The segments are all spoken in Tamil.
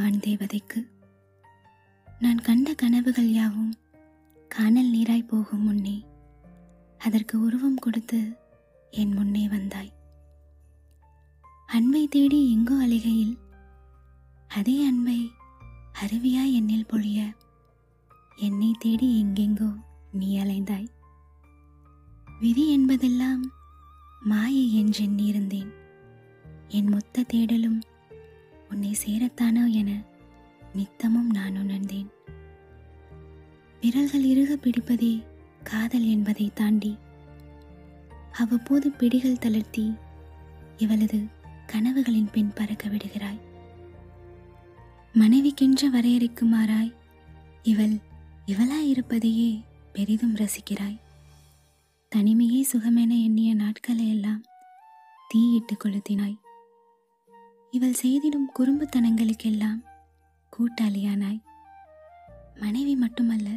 தேவதைக்கு. நான் கண்ட கனவுகள் யாவும் காணல் நீராய் போகும் முன்னே அதற்கு உருவம் கொடுத்து என் முன்னே வந்தாய். அன்பை தேடி எங்கோ அலைகையில் அதே அன்பை அருவியாய் என்னில் பொழிய என்னை தேடி எங்கெங்கோ நீ அலைந்தாய். விதி என்பதெல்லாம் மாயை என்றெண்ணியிருந்தேன் என் மொத்த தேடலும் உன்னை சேரத்தானோ என நித்தமும் நான் உணர்ந்தேன். விரல்கள் இறுக பிடிப்பதே காதல் என்பதை தாண்டி அவ்வப்போது பிடிகள் தளர்த்தி இவளது கனவுகளின் பின் பறக்க விடுகிறாய். மனைவிக்கென்ற வரையறைக்கு மாறாய் இவள் இவளாயிருப்பதையே பெரிதும் ரசிக்கிறாய். தனிமையே சுகமென எண்ணிய நாட்களை எல்லாம் தீயிட்டு கொளுத்தினாய். இவள் செய்திடும் குறும்புத்தனங்களுக்கெல்லாம் கூட்டாளியானாய். மனைவி மட்டுமல்ல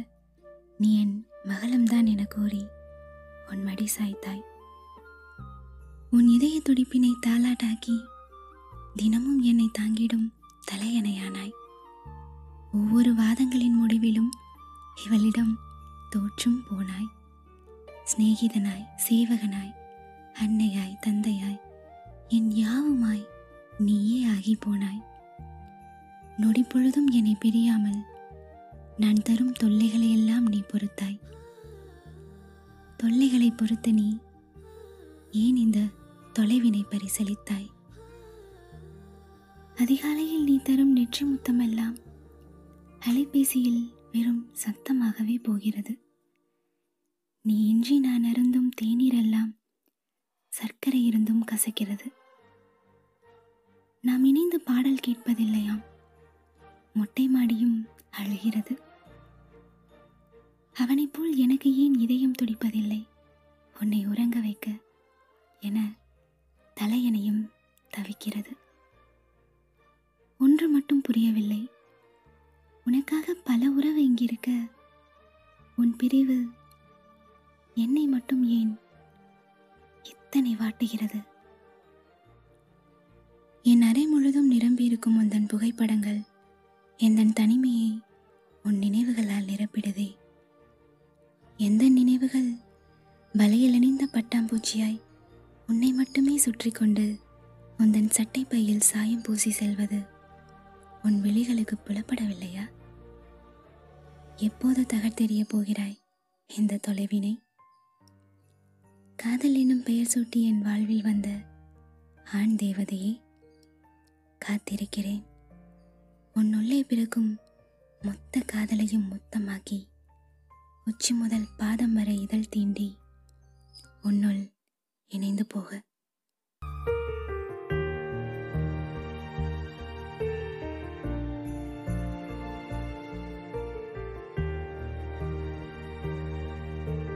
நீ என் மகளம்தான் என கூறி உன் மடி சாய்த்தாய். உன் இதய துடிப்பினை தாளாட்டாக்கி தினமும் என்னை தாங்கிடும் தலையணையானாய். ஒவ்வொரு வாதங்களின் முடிவிலும் இவளிடம் தோற்றும் போனாய். சிநேகிதனாய் சேவகனாய் அன்னையாய் தந்தையாய் என் யாவுமாய் நீயே ஆகி போனாய் நொடி பொழுதும் என்னை பிரியாமல் நான் தரும் தொல்லைகளை எல்லாம் நீ பொறுத்தாய். தொல்லைகளை பொறுத்து நீ ஏன் இந்த தொலைவினை பரிசளித்தாய்? அதிகாலையில் நீ தரும் நெற்றி முத்தமெல்லாம் அலைபேசியில் வெறும் சத்தமாகவே போகிறது. நீ இன்றி நான் அருந்தும் தேநீரெல்லாம் சர்க்கரை இருந்தும் கசக்கிறது. நாம் இணைந்து பாடல் கேட்பதில்லையாம்? மொட்டை மாடியும் அழுகிறது. அவனைப் போல் எனக்கு ஏன் இதயம் துடிப்பதில்லை? உன்னை உறங்க வைக்க என தலையணையும் தவிக்கிறது. ஒன்று மட்டும் புரியவில்லை. உனக்காக பல உறவு இங்கிருக்க உன் பிரிவு என்னை மட்டும் ஏன் இத்தனை வாட்டுகிறது? என் அறை முழுதும் நிரம்பியிருக்கும் உந்தன் புகைப்படங்கள் எந்தன் தனிமையை உன் நினைவுகளால் நிரப்பிடுதே. எந்த நினைவுகள் வலையில் இணைந்த பட்டாம்பூச்சியாய் உன்னை மட்டுமே சுற்றி கொண்டு உந்தன் சட்டை பையில் சாயம் பூசி செல்வது உன் விழிகளுக்கு புலப்படவில்லையா? எப்போது தகர்த்தெறிய போகிறாய் இந்த தொலைவினை? காதல் என்னும் பெயர் சூட்டி என் வாழ்வில் வந்த ஆண் தேவதையே காத்திருக்கிறேன். உன்னுள்ளே பிறக்கும் மொத்த காதலையும் மொத்தமாக்கி உச்சி முதல் பாதம் வரை இதழ் தீண்டி உன்னுள் இணைந்து போக.